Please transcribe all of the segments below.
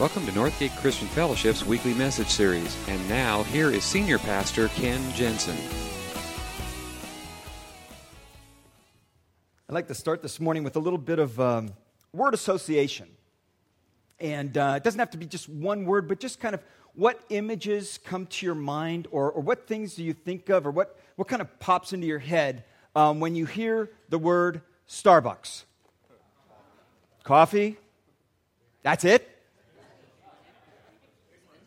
Welcome to Northgate Christian Fellowship's weekly message series. And now, here is Senior Pastor Ken Jensen. I'd like to start this morning with a little bit of um, word association. And uh, it doesn't have to be just one word, but just kind of what images come to your mind, or, or what things do you think of, or what, what kind of pops into your head um, when you hear the word Starbucks? Coffee? That's it?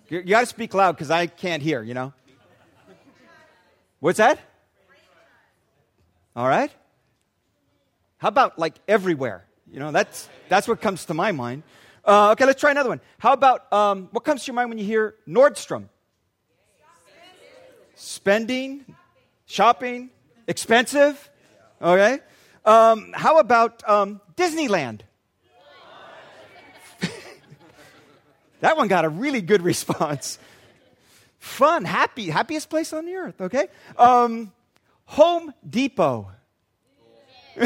You, got to speak loud because I can't hear, you know? What's that? All right. How about like everywhere? You know, that's, that's what comes to my mind. Uh, okay, let's try another one. How about um, what comes to your mind when you hear Nordstrom? Spending, shopping, expensive. Okay. Um, how about um, Disneyland? That one got a really good response. Fun, happy, happiest place on the earth, okay? Um, Home Depot.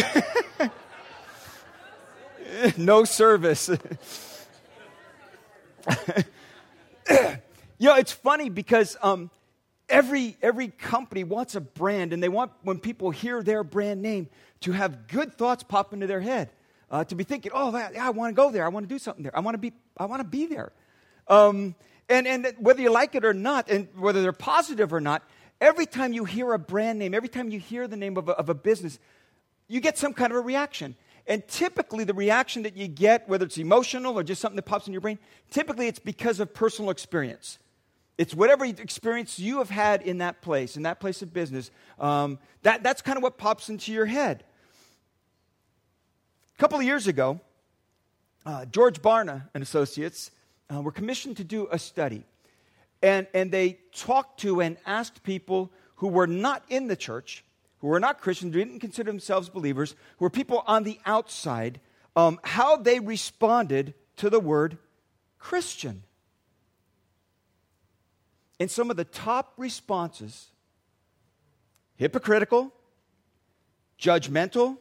no service. you know, it's funny because um, every, every company wants a brand, and they want, when people hear their brand name, to have good thoughts pop into their head. Uh, to be thinking, oh, yeah, I want to go there. I want to do something there. I want to be, I want to be there. Um, and, and whether you like it or not, and whether they're positive or not, every time you hear a brand name, every time you hear the name of a, of a business, you get some kind of a reaction. And typically, the reaction that you get, whether it's emotional or just something that pops in your brain, typically it's because of personal experience. It's whatever experience you have had in that place, in that place of business. Um, that, that's kind of what pops into your head. A couple of years ago, uh, George Barna and Associates uh, were commissioned to do a study. And, and they talked to and asked people who were not in the church, who were not Christians, who didn't consider themselves believers, who were people on the outside, um, how they responded to the word Christian. And some of the top responses hypocritical, judgmental,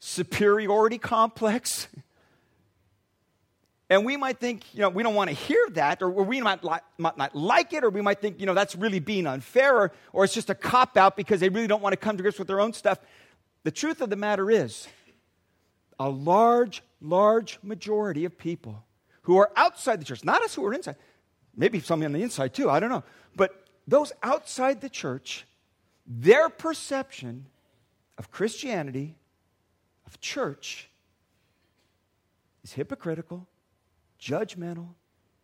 superiority complex. And we might think, you know, we don't want to hear that, or we might, li- might not like it, or we might think, you know, that's really being unfair, or, or it's just a cop out because they really don't want to come to grips with their own stuff. The truth of the matter is, a large, large majority of people who are outside the church, not us who are inside, maybe some on the inside too, I don't know, but those outside the church, their perception of Christianity, of church, is hypocritical judgmental,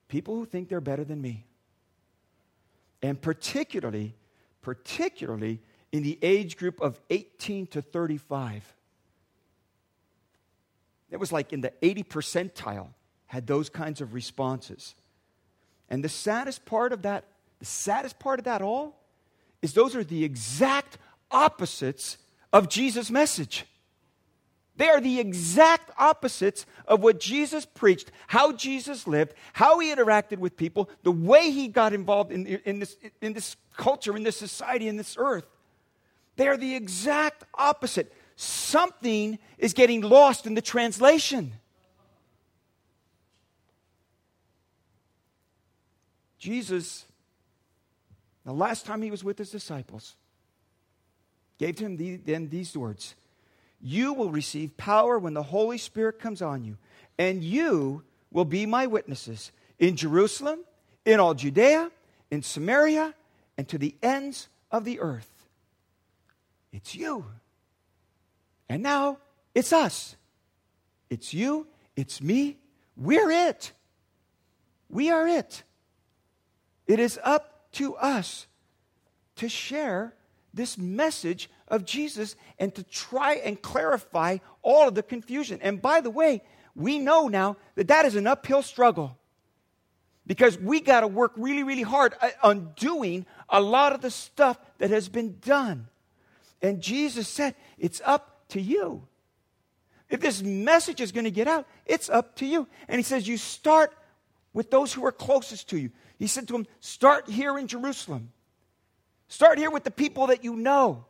people who think they're better than me. And particularly, particularly in the age group of 18 to 35. It was like in the 80 percentile had those kinds of responses. And the saddest part of that, the saddest part of that all, is those are the exact opposites of Jesus' message. They are the exact opposites of what Jesus preached, how Jesus lived, how he interacted with people, the way he got involved in, in, this, in this culture, in this society, in this earth. They are the exact opposite. Something is getting lost in the translation. Jesus, the last time he was with his disciples, gave to then these words you will receive power when the Holy Spirit comes on you, and you will be my witnesses in Jerusalem, in all Judea, in Samaria, and to the ends of the earth. It's you. And now it's us. It's you, it's me. We're it. We are it. It is up to us to share this message of Jesus and to try and clarify all of the confusion. And by the way, we know now that that is an uphill struggle because we got to work really, really hard uh, on doing a lot of the stuff that has been done. And Jesus said, It's up to you. If this message is going to get out, it's up to you. And he says, You start with those who are closest to you. He said to him, Start here in Jerusalem. Start here with the people that you know.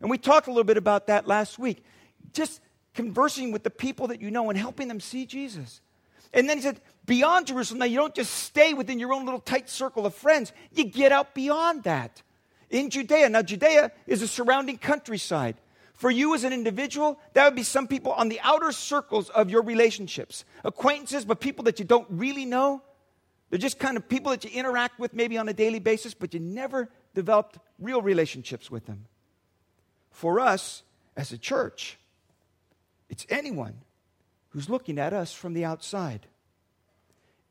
And we talked a little bit about that last week. Just conversing with the people that you know and helping them see Jesus. And then he said, beyond Jerusalem, now you don't just stay within your own little tight circle of friends, you get out beyond that. In Judea, now Judea is a surrounding countryside. For you as an individual, that would be some people on the outer circles of your relationships. Acquaintances, but people that you don't really know. They're just kind of people that you interact with maybe on a daily basis, but you never developed real relationships with them. For us as a church, it's anyone who's looking at us from the outside.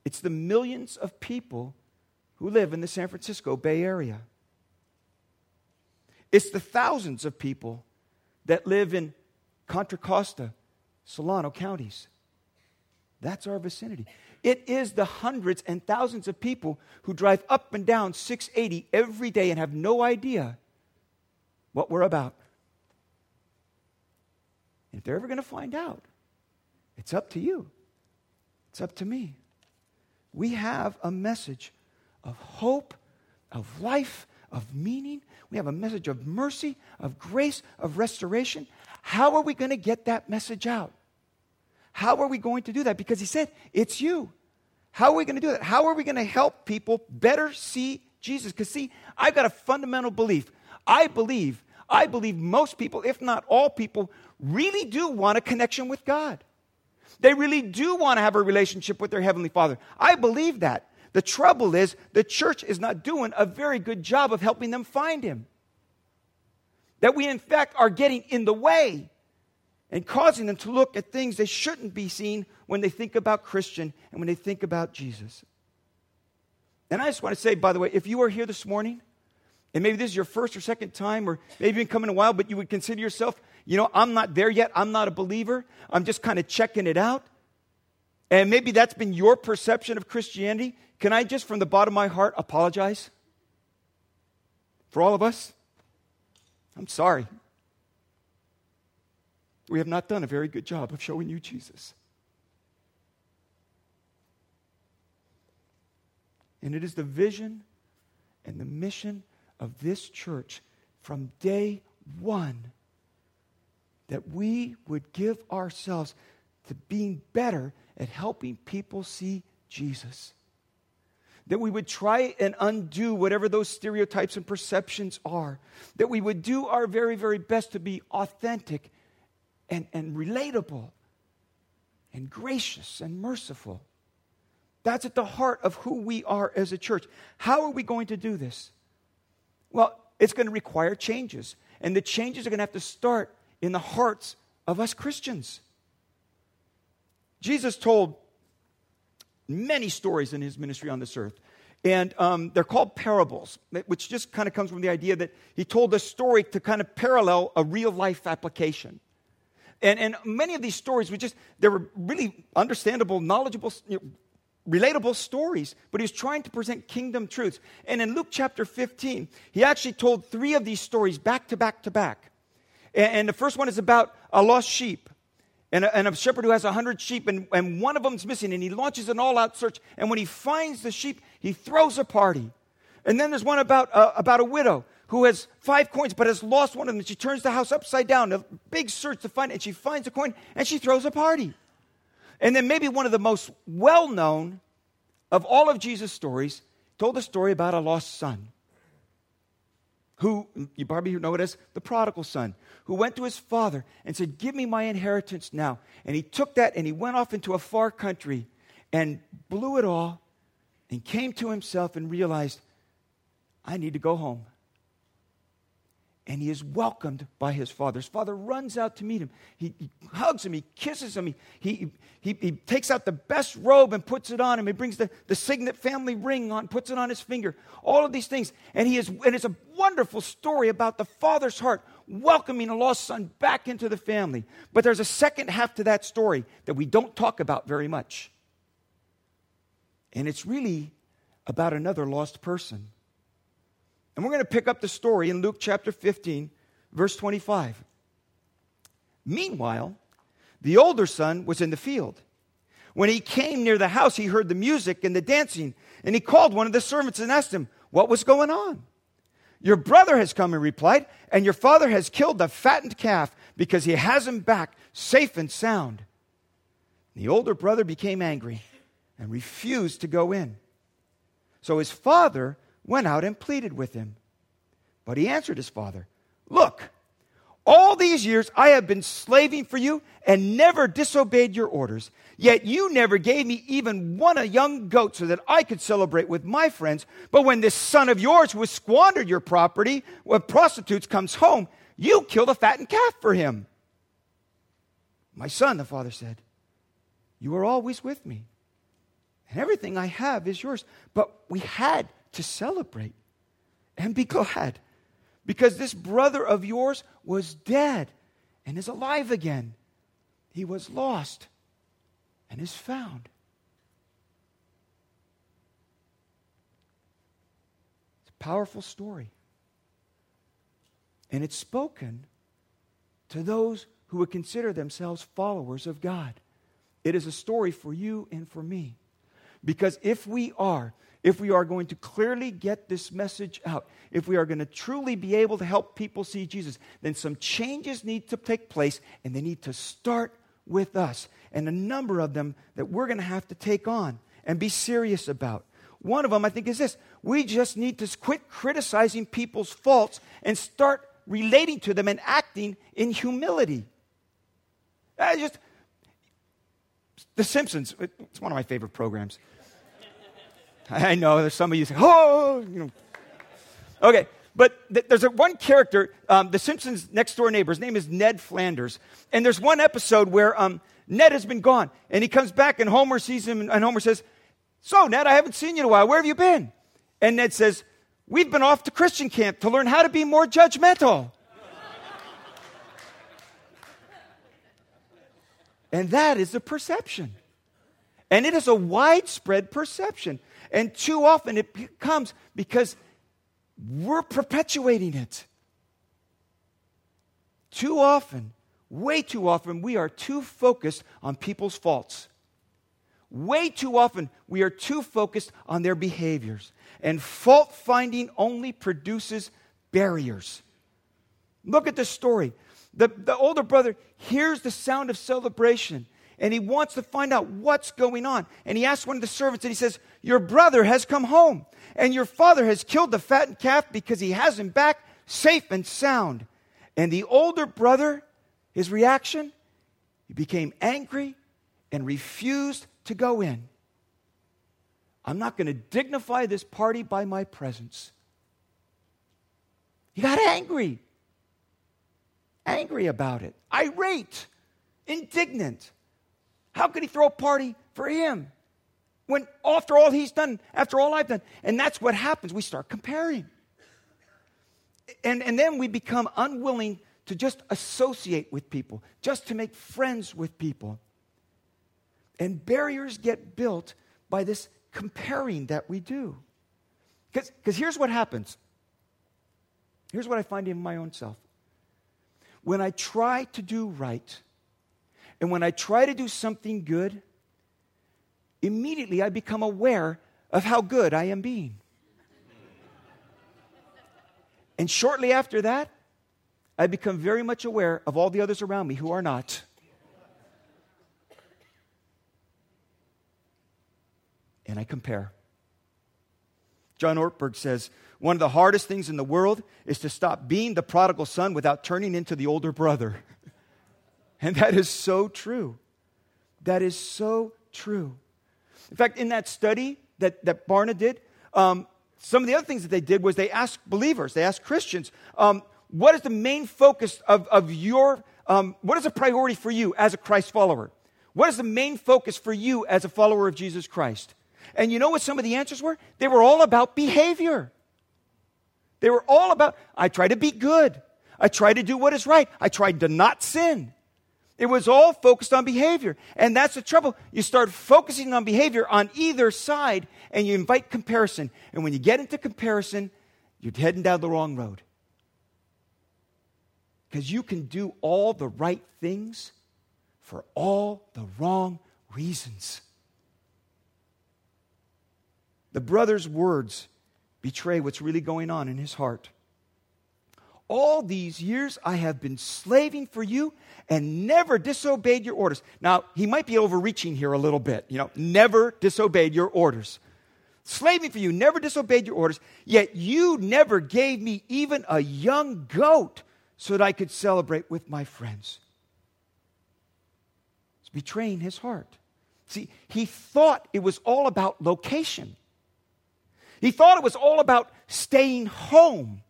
It's the millions of people who live in the San Francisco Bay Area. It's the thousands of people that live in Contra Costa, Solano counties. That's our vicinity. It is the hundreds and thousands of people who drive up and down 680 every day and have no idea what we're about. if they're ever going to find out, it's up to you. It's up to me. We have a message of hope, of life, of meaning. We have a message of mercy, of grace, of restoration. How are we going to get that message out? How are we going to do that? Because he said, it's you. How are we going to do that? How are we going to help people better see Jesus? Because, see, I've got a fundamental belief. I believe, I believe most people, if not all people, really do want a connection with God. They really do want to have a relationship with their Heavenly Father. I believe that. The trouble is, the church is not doing a very good job of helping them find him. That we, in fact, are getting in the way and causing them to look at things they shouldn't be seen when they think about Christian and when they think about Jesus. And I just want to say, by the way, if you are here this morning, and maybe this is your first or second time, or maybe you've been coming a while, but you would consider yourself, you know, I'm not there yet. I'm not a believer. I'm just kind of checking it out. And maybe that's been your perception of Christianity. Can I just, from the bottom of my heart, apologize for all of us? I'm sorry. We have not done a very good job of showing you Jesus. And it is the vision and the mission of this church from day one that we would give ourselves to being better at helping people see Jesus that we would try and undo whatever those stereotypes and perceptions are, that we would do our very, very best to be authentic and, and relatable and gracious and merciful. That's at the heart of who we are as a church. How are we going to do this? Well, it's going to require changes. And the changes are going to have to start in the hearts of us Christians. Jesus told many stories in his ministry on this earth. And um, they're called parables, which just kind of comes from the idea that he told a story to kind of parallel a real life application. And, and many of these stories were just, they were really understandable, knowledgeable, you know, relatable stories, but he was trying to present kingdom truths. And in Luke chapter 15, he actually told three of these stories back to back to back. And, and the first one is about a lost sheep and a, and a shepherd who has a hundred sheep, and, and one of them's missing, and he launches an all out search. And when he finds the sheep, he throws a party. And then there's one about, uh, about a widow who has five coins but has lost one of them. She turns the house upside down, a big search to find and she finds a coin and she throws a party. And then maybe one of the most well known of all of Jesus' stories told a story about a lost son who you probably know it as the prodigal son, who went to his father and said, Give me my inheritance now. And he took that and he went off into a far country and blew it all and came to himself and realized, I need to go home and he is welcomed by his father. His father runs out to meet him. He, he hugs him, he kisses him, he, he, he, he, takes out the best robe and puts it on him. He brings the, the signet family ring on, puts it on his finger. All of these things. And, he is, and it's a wonderful story about the father's heart welcoming a lost son back into the family. But there's a second half to that story that we don't talk about very much. And it's really about another lost person. And we're going to pick up the story in Luke chapter 15, verse 25. Meanwhile, the older son was in the field. When he came near the house, he heard the music and the dancing, and he called one of the servants and asked him, What was going on? Your brother has come, he replied, and your father has killed the fattened calf because he has him back safe and sound. The older brother became angry and refused to go in. So his father went out and pleaded with him. But he answered his father, Look, all these years I have been slaving for you and never disobeyed your orders. Yet you never gave me even one a young goat so that I could celebrate with my friends. But when this son of yours who has squandered your property with prostitutes comes home, you kill a fattened calf for him. My son, the father said, you are always with me, and everything I have is yours. But we had to celebrate and be glad because this brother of yours was dead and is alive again. He was lost and is found. It's a powerful story. And it's spoken to those who would consider themselves followers of God. It is a story for you and for me. Because if we are, if we are going to clearly get this message out, if we are going to truly be able to help people see Jesus, then some changes need to take place and they need to start with us. And a number of them that we're going to have to take on and be serious about. One of them, I think, is this we just need to quit criticizing people's faults and start relating to them and acting in humility. I just, The Simpsons, it's one of my favorite programs. I know there's some of you saying, oh, you know. Okay, but th- there's a, one character, um, the Simpsons' next door neighbor. His name is Ned Flanders. And there's one episode where um, Ned has been gone. And he comes back, and Homer sees him, and Homer says, So, Ned, I haven't seen you in a while. Where have you been? And Ned says, We've been off to Christian camp to learn how to be more judgmental. and that is a perception. And it is a widespread perception. And too often it comes because we're perpetuating it. Too often, way too often, we are too focused on people's faults. Way too often, we are too focused on their behaviors. And fault finding only produces barriers. Look at the story. The, the older brother hears the sound of celebration and he wants to find out what's going on. And he asks one of the servants and he says, Your brother has come home, and your father has killed the fattened calf because he has him back safe and sound. And the older brother, his reaction, he became angry and refused to go in. I'm not going to dignify this party by my presence. He got angry. Angry about it, irate, indignant. How could he throw a party for him? When after all he's done, after all I've done. And that's what happens. We start comparing. And, and then we become unwilling to just associate with people, just to make friends with people. And barriers get built by this comparing that we do. Because here's what happens. Here's what I find in my own self. When I try to do right, and when I try to do something good, immediately I become aware of how good I am being. And shortly after that, I become very much aware of all the others around me who are not. And I compare. John Ortberg says one of the hardest things in the world is to stop being the prodigal son without turning into the older brother. And that is so true. That is so true. In fact, in that study that, that Barna did, um, some of the other things that they did was they asked believers, they asked Christians, um, what is the main focus of, of your, um, what is a priority for you as a Christ follower? What is the main focus for you as a follower of Jesus Christ? And you know what some of the answers were? They were all about behavior. They were all about, I try to be good. I try to do what is right. I try to not sin. It was all focused on behavior. And that's the trouble. You start focusing on behavior on either side and you invite comparison. And when you get into comparison, you're heading down the wrong road. Because you can do all the right things for all the wrong reasons. The brother's words betray what's really going on in his heart. All these years I have been slaving for you and never disobeyed your orders. Now, he might be overreaching here a little bit. You know, never disobeyed your orders. Slaving for you, never disobeyed your orders, yet you never gave me even a young goat so that I could celebrate with my friends. It's betraying his heart. See, he thought it was all about location. He thought it was all about staying home.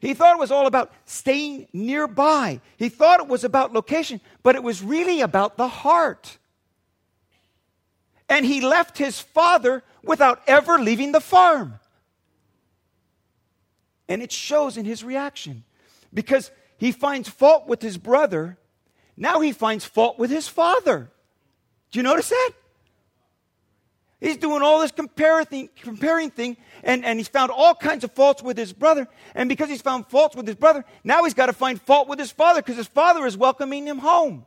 He thought it was all about staying nearby. He thought it was about location, but it was really about the heart. And he left his father without ever leaving the farm. And it shows in his reaction because he finds fault with his brother. Now he finds fault with his father. Do you notice that? He's doing all this comparing, thing, and, and he's found all kinds of faults with his brother. And because he's found faults with his brother, now he's got to find fault with his father because his father is welcoming him home.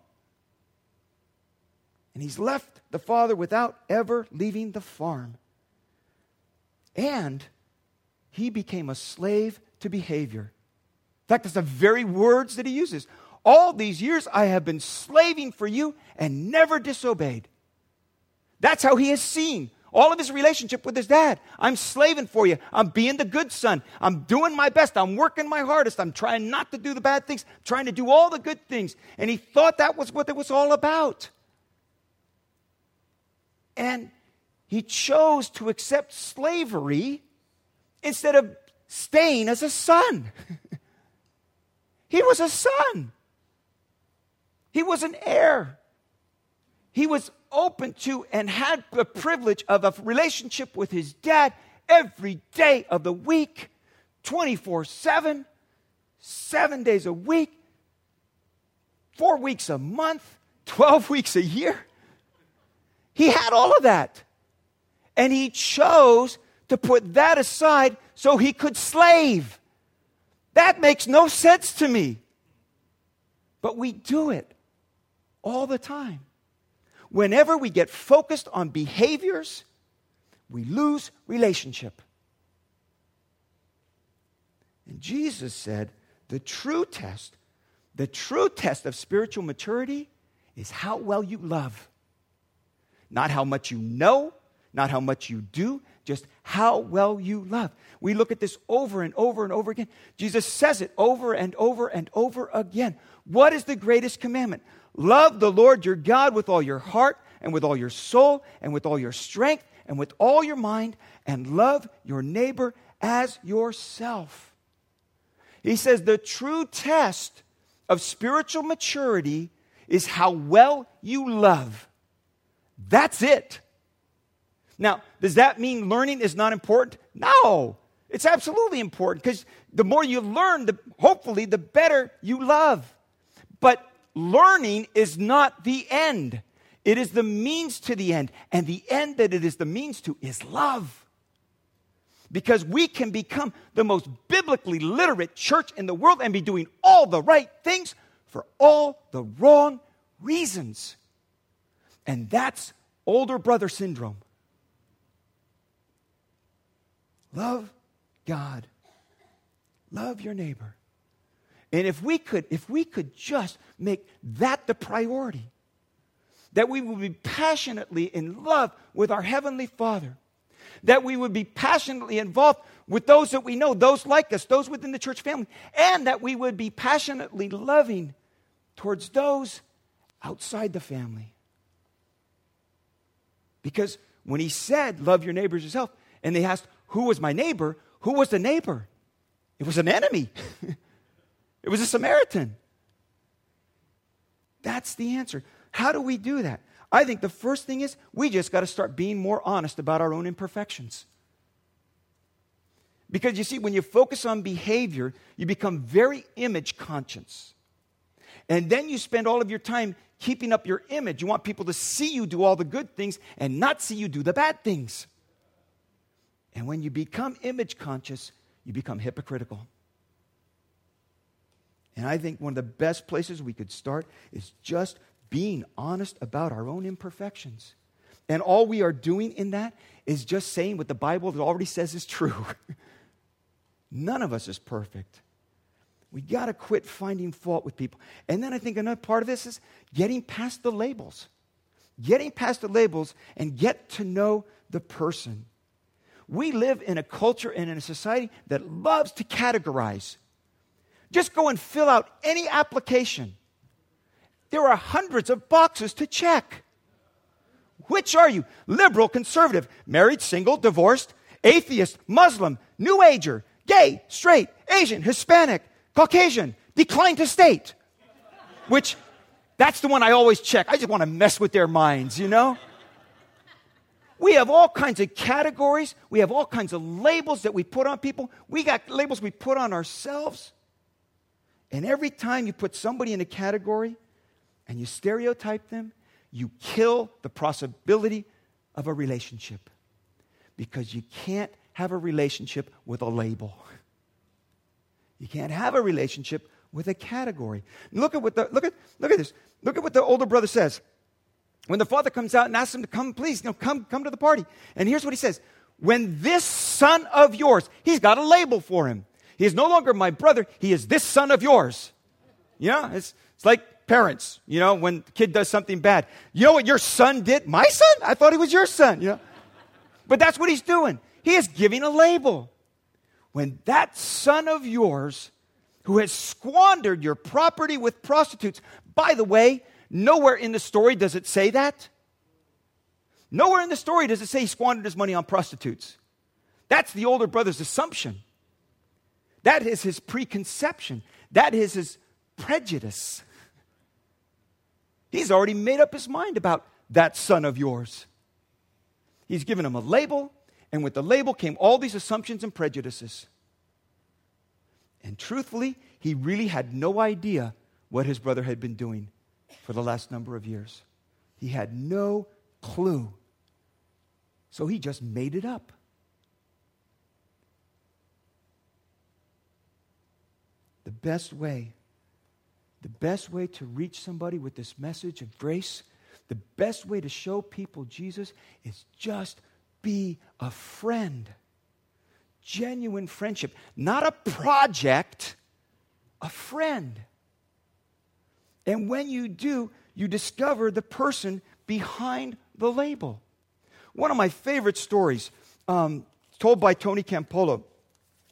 And he's left the father without ever leaving the farm. And he became a slave to behavior. In fact, that's the very words that he uses. All these years I have been slaving for you and never disobeyed. That's how he has seen all of his relationship with his dad. I'm slaving for you. I'm being the good son. I'm doing my best. I'm working my hardest. I'm trying not to do the bad things, I'm trying to do all the good things. And he thought that was what it was all about. And he chose to accept slavery instead of staying as a son. he was a son, he was an heir. He was open to and had the privilege of a relationship with his dad every day of the week, 24 7, seven days a week, four weeks a month, 12 weeks a year. He had all of that. And he chose to put that aside so he could slave. That makes no sense to me. But we do it all the time. Whenever we get focused on behaviors, we lose relationship. And Jesus said the true test, the true test of spiritual maturity is how well you love. Not how much you know, not how much you do, just how well you love. We look at this over and over and over again. Jesus says it over and over and over again. What is the greatest commandment? Love the Lord your God with all your heart and with all your soul and with all your strength and with all your mind, and love your neighbor as yourself. He says the true test of spiritual maturity is how well you love. That's it. Now, does that mean learning is not important? No, it's absolutely important because the more you learn, the, hopefully, the better you love. But learning is not the end, it is the means to the end. And the end that it is the means to is love. Because we can become the most biblically literate church in the world and be doing all the right things for all the wrong reasons. And that's older brother syndrome. Love God. Love your neighbor. And if we could, if we could just make that the priority, that we would be passionately in love with our Heavenly Father, that we would be passionately involved with those that we know, those like us, those within the church family, and that we would be passionately loving towards those outside the family. Because when he said, Love your neighbors yourself, and they asked, Who was my neighbor? Who was the neighbor? It was an enemy. It was a Samaritan. That's the answer. How do we do that? I think the first thing is we just got to start being more honest about our own imperfections. Because you see, when you focus on behavior, you become very image conscious. And then you spend all of your time keeping up your image. You want people to see you do all the good things and not see you do the bad things. And when you become image conscious, you become hypocritical. And I think one of the best places we could start is just being honest about our own imperfections. And all we are doing in that is just saying what the Bible already says is true. None of us is perfect. We got to quit finding fault with people. And then I think another part of this is getting past the labels. Getting past the labels and get to know the person. We live in a culture and in a society that loves to categorize. Just go and fill out any application. There are hundreds of boxes to check. Which are you? Liberal, conservative, married, single, divorced, atheist, Muslim, New Ager, gay, straight, Asian, Hispanic, Caucasian, declined to state. Which, that's the one I always check. I just want to mess with their minds, you know? We have all kinds of categories. We have all kinds of labels that we put on people. We got labels we put on ourselves. And every time you put somebody in a category and you stereotype them, you kill the possibility of a relationship because you can't have a relationship with a label. You can't have a relationship with a category. Look at what the look at look at this. Look at what the older brother says. When the father comes out and asks him to come, please, you know, come, come to the party. And here's what he says. When this son of yours, he's got a label for him. He is no longer my brother, he is this son of yours. Yeah, it's, it's like parents, you know, when kid does something bad. You know what your son did? My son? I thought he was your son, know. But that's what he's doing. He is giving a label. When that son of yours, who has squandered your property with prostitutes, by the way, nowhere in the story does it say that. Nowhere in the story does it say he squandered his money on prostitutes. That's the older brother's assumption. That is his preconception. That is his prejudice. He's already made up his mind about that son of yours. He's given him a label, and with the label came all these assumptions and prejudices. And truthfully, he really had no idea what his brother had been doing for the last number of years. He had no clue. So he just made it up. The best way the best way to reach somebody with this message of grace, the best way to show people Jesus is just be a friend. Genuine friendship, not a project, a friend. And when you do, you discover the person behind the label. One of my favorite stories, um, told by Tony Campolo,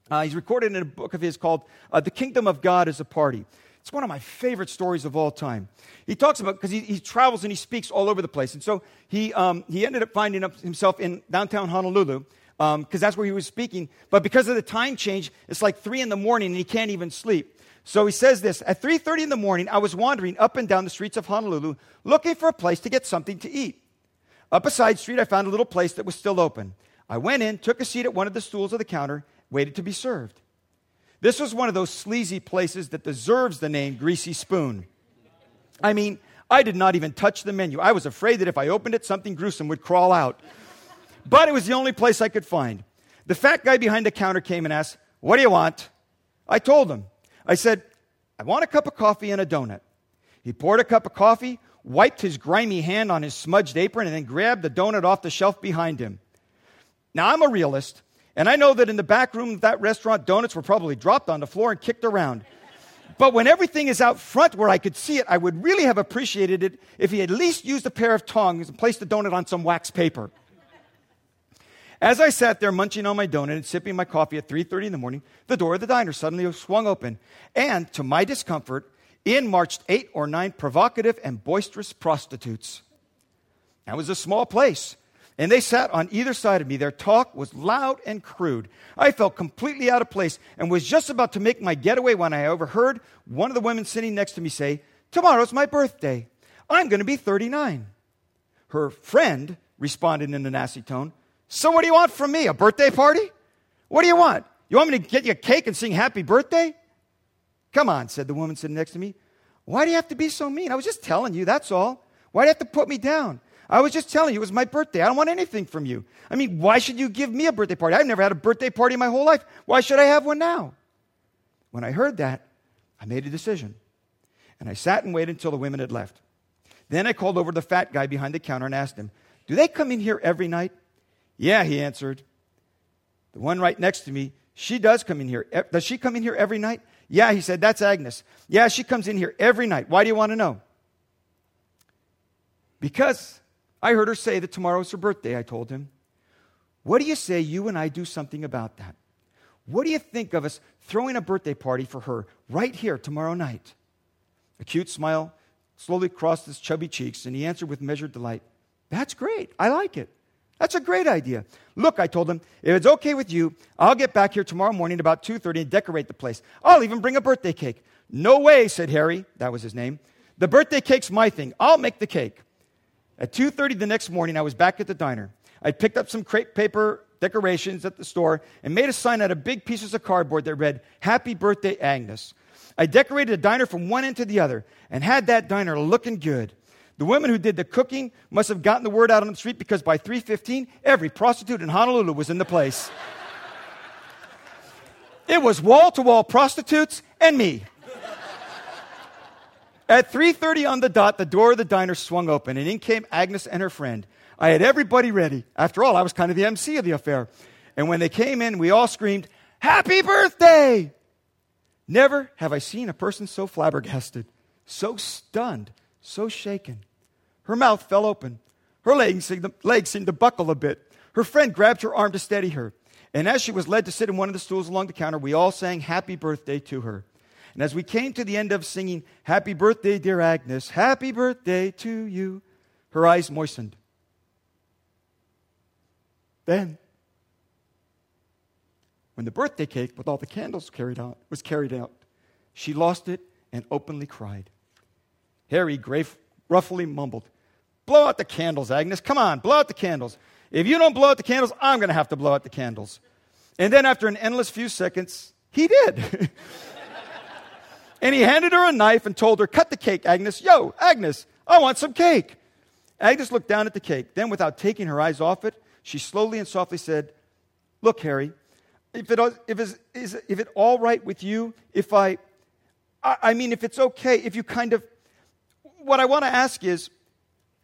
uh, he's recorded in a book of his called uh, The Kingdom of God is a Party. It's one of my favorite stories of all time. He talks about, because he, he, travels and he speaks all over the place. And so he, um, he ended up finding himself in downtown Honolulu, because um, that's where he was speaking. But because of the time change, it's like 3 in the morning and he can't even sleep. So he says this, at 3.30 in the morning, I was wandering up and down the streets of Honolulu looking for a place to get something to eat. Up a side street, I found a little place that was still open. I went in, took a seat at one of the stools of the counter, waited to be served. This was one of those sleazy places that deserves the name Greasy Spoon. I mean, I did not even touch the menu. I was afraid that if I opened it, something gruesome would crawl out. But it was the only place I could find. The fat guy behind the counter came and asked, What do you want? I told him. I said, I want a cup of coffee and a donut. He poured a cup of coffee, wiped his grimy hand on his smudged apron, and then grabbed the donut off the shelf behind him. Now, I'm a realist. And I know that in the back room of that restaurant, donuts were probably dropped on the floor and kicked around. But when everything is out front where I could see it, I would really have appreciated it if he at least used a pair of tongs and placed the donut on some wax paper. As I sat there munching on my donut and sipping my coffee at 3:30 in the morning, the door of the diner suddenly swung open, and to my discomfort, in marched eight or nine provocative and boisterous prostitutes. That was a small place, and they sat on either side of me. Their talk was loud and crude. I felt completely out of place and was just about to make my getaway when I overheard one of the women sitting next to me say, Tomorrow's my birthday. I'm going to be 39. Her friend responded in a nasty tone, So what do you want from me? A birthday party? What do you want? You want me to get you a cake and sing happy birthday? Come on, said the woman sitting next to me. Why do you have to be so mean? I was just telling you, that's all. Why do you have to put me down? I was just telling you, it was my birthday. I don't want anything from you. I mean, why should you give me a birthday party? I've never had a birthday party in my whole life. Why should I have one now? When I heard that, I made a decision. And I sat and waited until the women had left. Then I called over the fat guy behind the counter and asked him, Do they come in here every night? Yeah, he answered. The one right next to me, she does come in here. Does she come in here every night? Yeah, he said, that's Agnes. Yeah, she comes in here every night. Why do you want to know? Because I heard her say that tomorrow's her birthday, I told him. What do you say you and I do something about that? What do you think of us throwing a birthday party for her right here tomorrow night? A cute smile slowly crossed his chubby cheeks, and he answered with measured delight, That's great. I like it. That's a great idea. Look, I told him, if it's okay with you, I'll get back here tomorrow morning about 2:30 and decorate the place. I'll even bring a birthday cake. No way, said Harry. That was his name. The birthday cake's my thing. I'll make the cake. At 2:30 the next morning, I was back at the diner. I picked up some crepe paper decorations at the store and made a sign out of big pieces of cardboard that read, Happy Birthday, Agnes. I decorated the diner from one end to the other and had that diner looking good. The women who did the cooking must have gotten the word out on the street because by 3:15 every prostitute in Honolulu was in the place. it was wall-to-wall prostitutes and me. At 3:30 on the dot, the door of the diner swung open and in came Agnes and her friend. I had everybody ready. After all, I was kind of the MC of the affair. And when they came in, we all screamed, Happy birthday! Never have I seen a person so flabbergasted, so stunned, so shaken. Her mouth fell open. Her legs seemed, legs seemed to buckle a bit. Her friend grabbed her arm to steady her. And as she was led to sit in one of the stools along the counter, we all sang happy birthday to her. And as we came to the end of singing, Happy birthday, dear Agnes, happy birthday to you, her eyes moistened. Then, when the birthday cake with all the candles carried out was carried out, she lost it and openly cried. Harry grave, roughly mumbled, Blow out the candles, Agnes. Come on, blow out the candles. If you don't blow out the candles, I'm going to have to blow out the candles. And then, after an endless few seconds, he did. and he handed her a knife and told her, Cut the cake, Agnes. Yo, Agnes, I want some cake. Agnes looked down at the cake. Then, without taking her eyes off it, she slowly and softly said, Look, Harry, if, it, if, it's, is, if it all right with you, if I, I, I mean, if it's okay, if you kind of, what I want to ask is,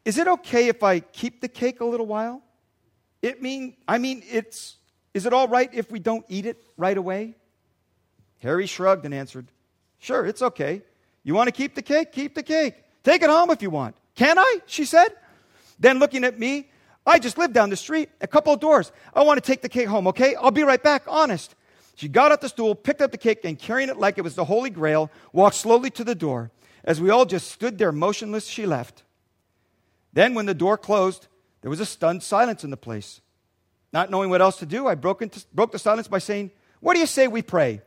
is it okay if I keep the cake a little while? It mean, I mean, it's, is it all right if we don't eat it right away? Harry shrugged and answered, Sure, it's okay. You want to keep the cake? Keep the cake. Take it home if you want. Can I? She said. Then looking at me, I just live down the street, a couple of doors. I want to take the cake home, okay? I'll be right back, honest. She got up the stool, picked up the cake, and carrying it like it was the Holy Grail, walked slowly to the door. As we all just stood there motionless, she left. Then, when the door closed, there was a stunned silence in the place. Not knowing what else to do, I broke, into, broke the silence by saying, What do you say we pray?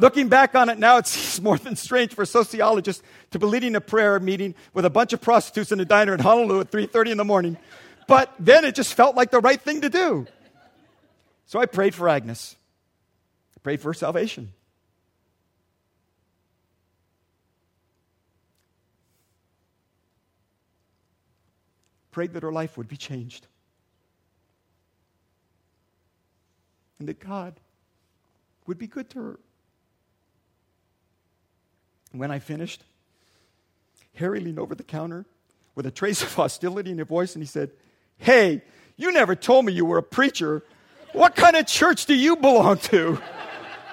Looking back on it now, it seems more than strange for a sociologist to be leading a prayer meeting with a bunch of prostitutes in a diner in Honolulu at 3:30 in the morning. But then it just felt like the right thing to do. So I prayed for Agnes. I prayed for her salvation. Prayed that her life would be changed. And that God would be good to her. When I finished, Harry leaned over the counter with a trace of hostility in his voice and he said, Hey, you never told me you were a preacher. What kind of church do you belong to?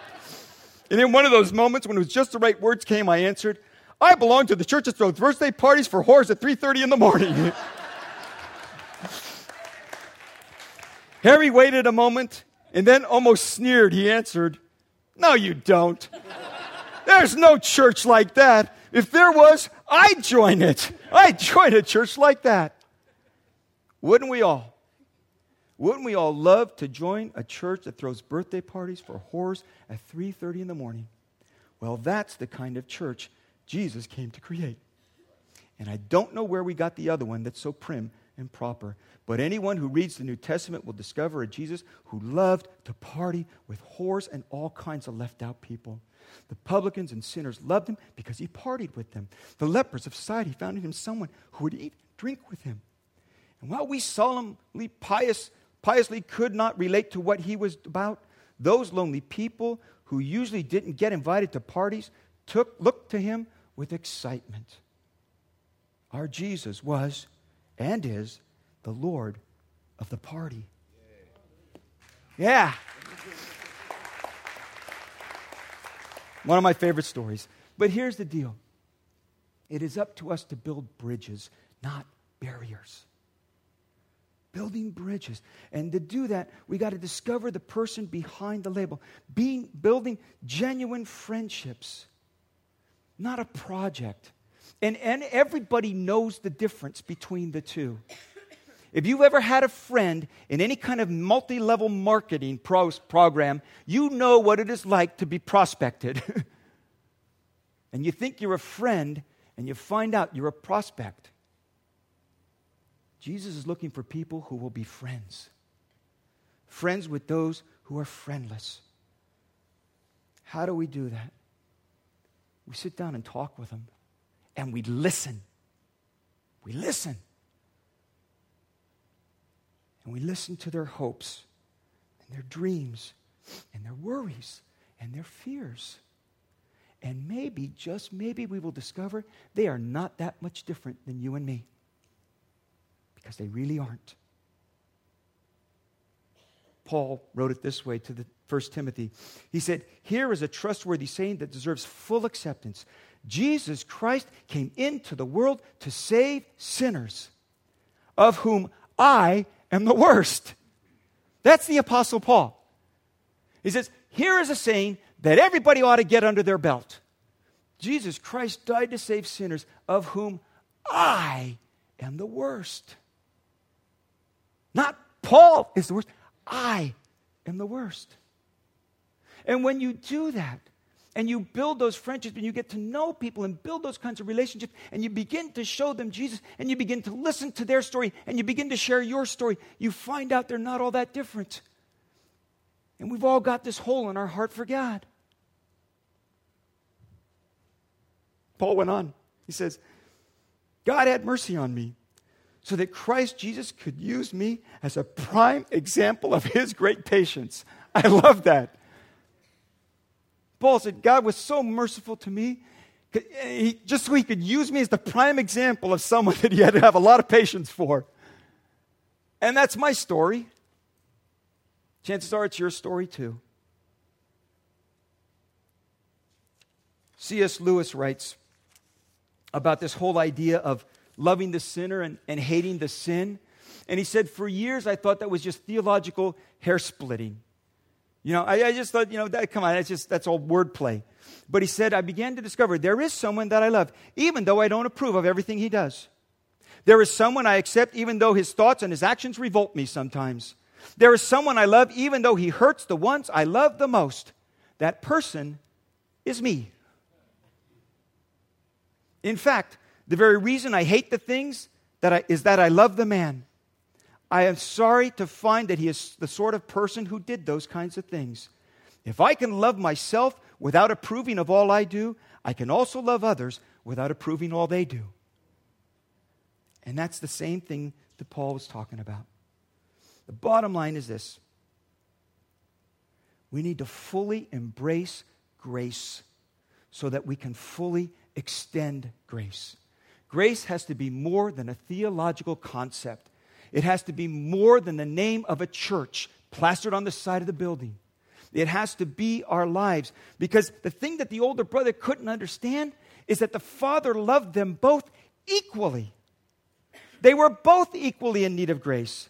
and in one of those moments when it was just the right words came, I answered, I belong to the church that throws birthday parties for whores at 3.30 in the morning. Harry waited a moment and then almost sneered. He answered, No, you don't. There's no church like that. If there was, I'd join it. I'd join a church like that. Wouldn't we all? Wouldn't we all love to join a church that throws birthday parties for whores at 3:30 in the morning? Well, that's the kind of church Jesus came to create. And I don't know where we got the other one that's so prim and proper. But anyone who reads the New Testament will discover a Jesus who loved to party with whores and all kinds of left out people. The publicans and sinners loved him because he partied with them. The lepers of society found in him someone who would eat, drink with him. And while we solemnly, pious, piously could not relate to what he was about, those lonely people who usually didn't get invited to parties took, looked to him with excitement. Our Jesus was and is the Lord of the party. Yeah. One of my favorite stories. But here's the deal it is up to us to build bridges, not barriers. Building bridges. And to do that, we got to discover the person behind the label. Being, building genuine friendships, not a project. And, and everybody knows the difference between the two. If you've ever had a friend in any kind of multi level marketing pros program, you know what it is like to be prospected. and you think you're a friend, and you find out you're a prospect. Jesus is looking for people who will be friends, friends with those who are friendless. How do we do that? We sit down and talk with them, and we listen. We listen. And we listen to their hopes and their dreams and their worries and their fears. And maybe, just maybe, we will discover they are not that much different than you and me. Because they really aren't. Paul wrote it this way to the First Timothy. He said, Here is a trustworthy saying that deserves full acceptance. Jesus Christ came into the world to save sinners, of whom I am the worst. That's the Apostle Paul. He says, Here is a saying that everybody ought to get under their belt. Jesus Christ died to save sinners, of whom I am the worst. Not Paul is the worst, I am the worst. And when you do that, and you build those friendships and you get to know people and build those kinds of relationships and you begin to show them Jesus and you begin to listen to their story and you begin to share your story, you find out they're not all that different. And we've all got this hole in our heart for God. Paul went on. He says, God had mercy on me so that Christ Jesus could use me as a prime example of his great patience. I love that. Paul said, God was so merciful to me, just so he could use me as the prime example of someone that he had to have a lot of patience for. And that's my story. Chances are it's your story too. C.S. Lewis writes about this whole idea of loving the sinner and, and hating the sin. And he said, For years I thought that was just theological hair splitting. You know, I, I just thought, you know, that, come on, that's just, that's all wordplay. But he said, I began to discover there is someone that I love, even though I don't approve of everything he does. There is someone I accept, even though his thoughts and his actions revolt me sometimes. There is someone I love, even though he hurts the ones I love the most. That person is me. In fact, the very reason I hate the things that I, is that I love the man. I am sorry to find that he is the sort of person who did those kinds of things. If I can love myself without approving of all I do, I can also love others without approving all they do. And that's the same thing that Paul was talking about. The bottom line is this we need to fully embrace grace so that we can fully extend grace. Grace has to be more than a theological concept. It has to be more than the name of a church plastered on the side of the building. It has to be our lives. Because the thing that the older brother couldn't understand is that the father loved them both equally. They were both equally in need of grace.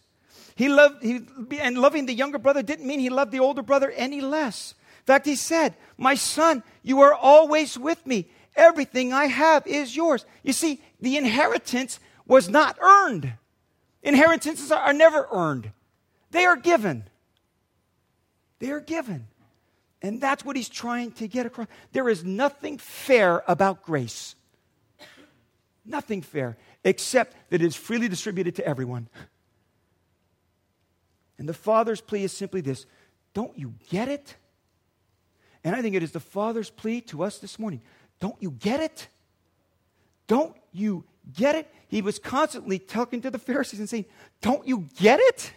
He loved, he, and loving the younger brother didn't mean he loved the older brother any less. In fact, he said, My son, you are always with me. Everything I have is yours. You see, the inheritance was not earned. Inheritances are never earned, they are given. They are given. And that's what he's trying to get across. There is nothing fair about grace. Nothing fair, except that it is freely distributed to everyone. And the Father's plea is simply this Don't you get it? And I think it is the Father's plea to us this morning. Don't you get it? Don't you get it? He was constantly talking to the Pharisees and saying, Don't you get it?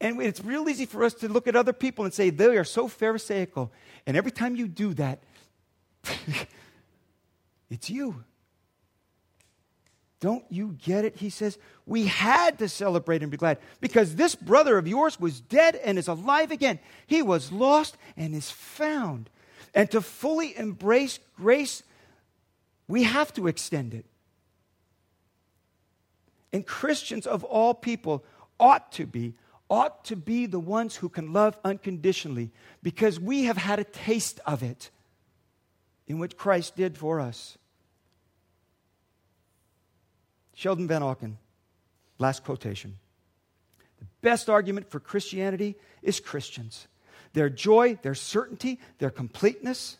And it's real easy for us to look at other people and say, They are so Pharisaical. And every time you do that, it's you. Don't you get it? He says, We had to celebrate and be glad because this brother of yours was dead and is alive again. He was lost and is found. And to fully embrace grace, we have to extend it. And Christians of all people ought to be, ought to be the ones who can love unconditionally because we have had a taste of it in what Christ did for us. Sheldon Vanauken, last quotation. The best argument for Christianity is Christians. Their joy, their certainty, their completeness.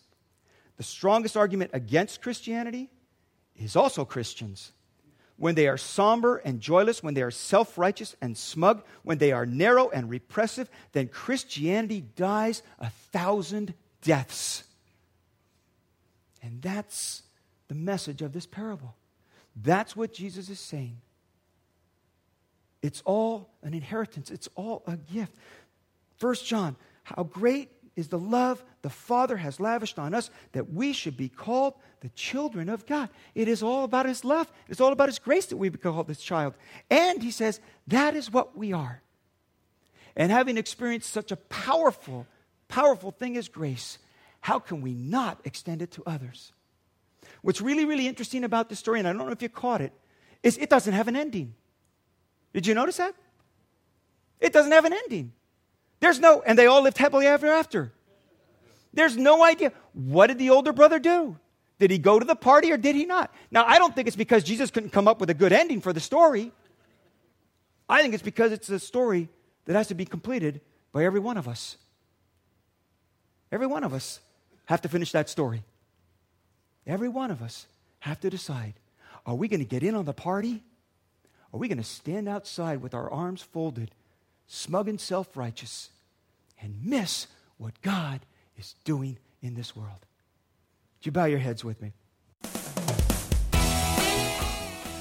The strongest argument against Christianity is also Christians. When they are somber and joyless, when they are self righteous and smug, when they are narrow and repressive, then Christianity dies a thousand deaths. And that's the message of this parable. That's what Jesus is saying. It's all an inheritance, it's all a gift. First John, how great is the love the Father has lavished on us that we should be called the children of God. It is all about His love. It's all about His grace that we be called His child. And He says, that is what we are. And having experienced such a powerful, powerful thing as grace, how can we not extend it to others? What's really, really interesting about this story, and I don't know if you caught it, is it doesn't have an ending. Did you notice that? It doesn't have an ending. There's no, and they all lived happily ever after. There's no idea. What did the older brother do? Did he go to the party or did he not? Now, I don't think it's because Jesus couldn't come up with a good ending for the story. I think it's because it's a story that has to be completed by every one of us. Every one of us have to finish that story. Every one of us have to decide are we going to get in on the party? Are we going to stand outside with our arms folded, smug and self righteous, and miss what God is doing in this world? Would you bow your heads with me?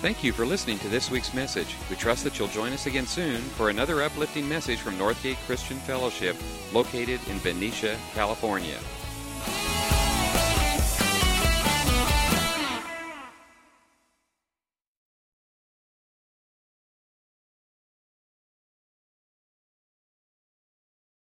Thank you for listening to this week's message. We trust that you'll join us again soon for another uplifting message from Northgate Christian Fellowship, located in Benicia, California.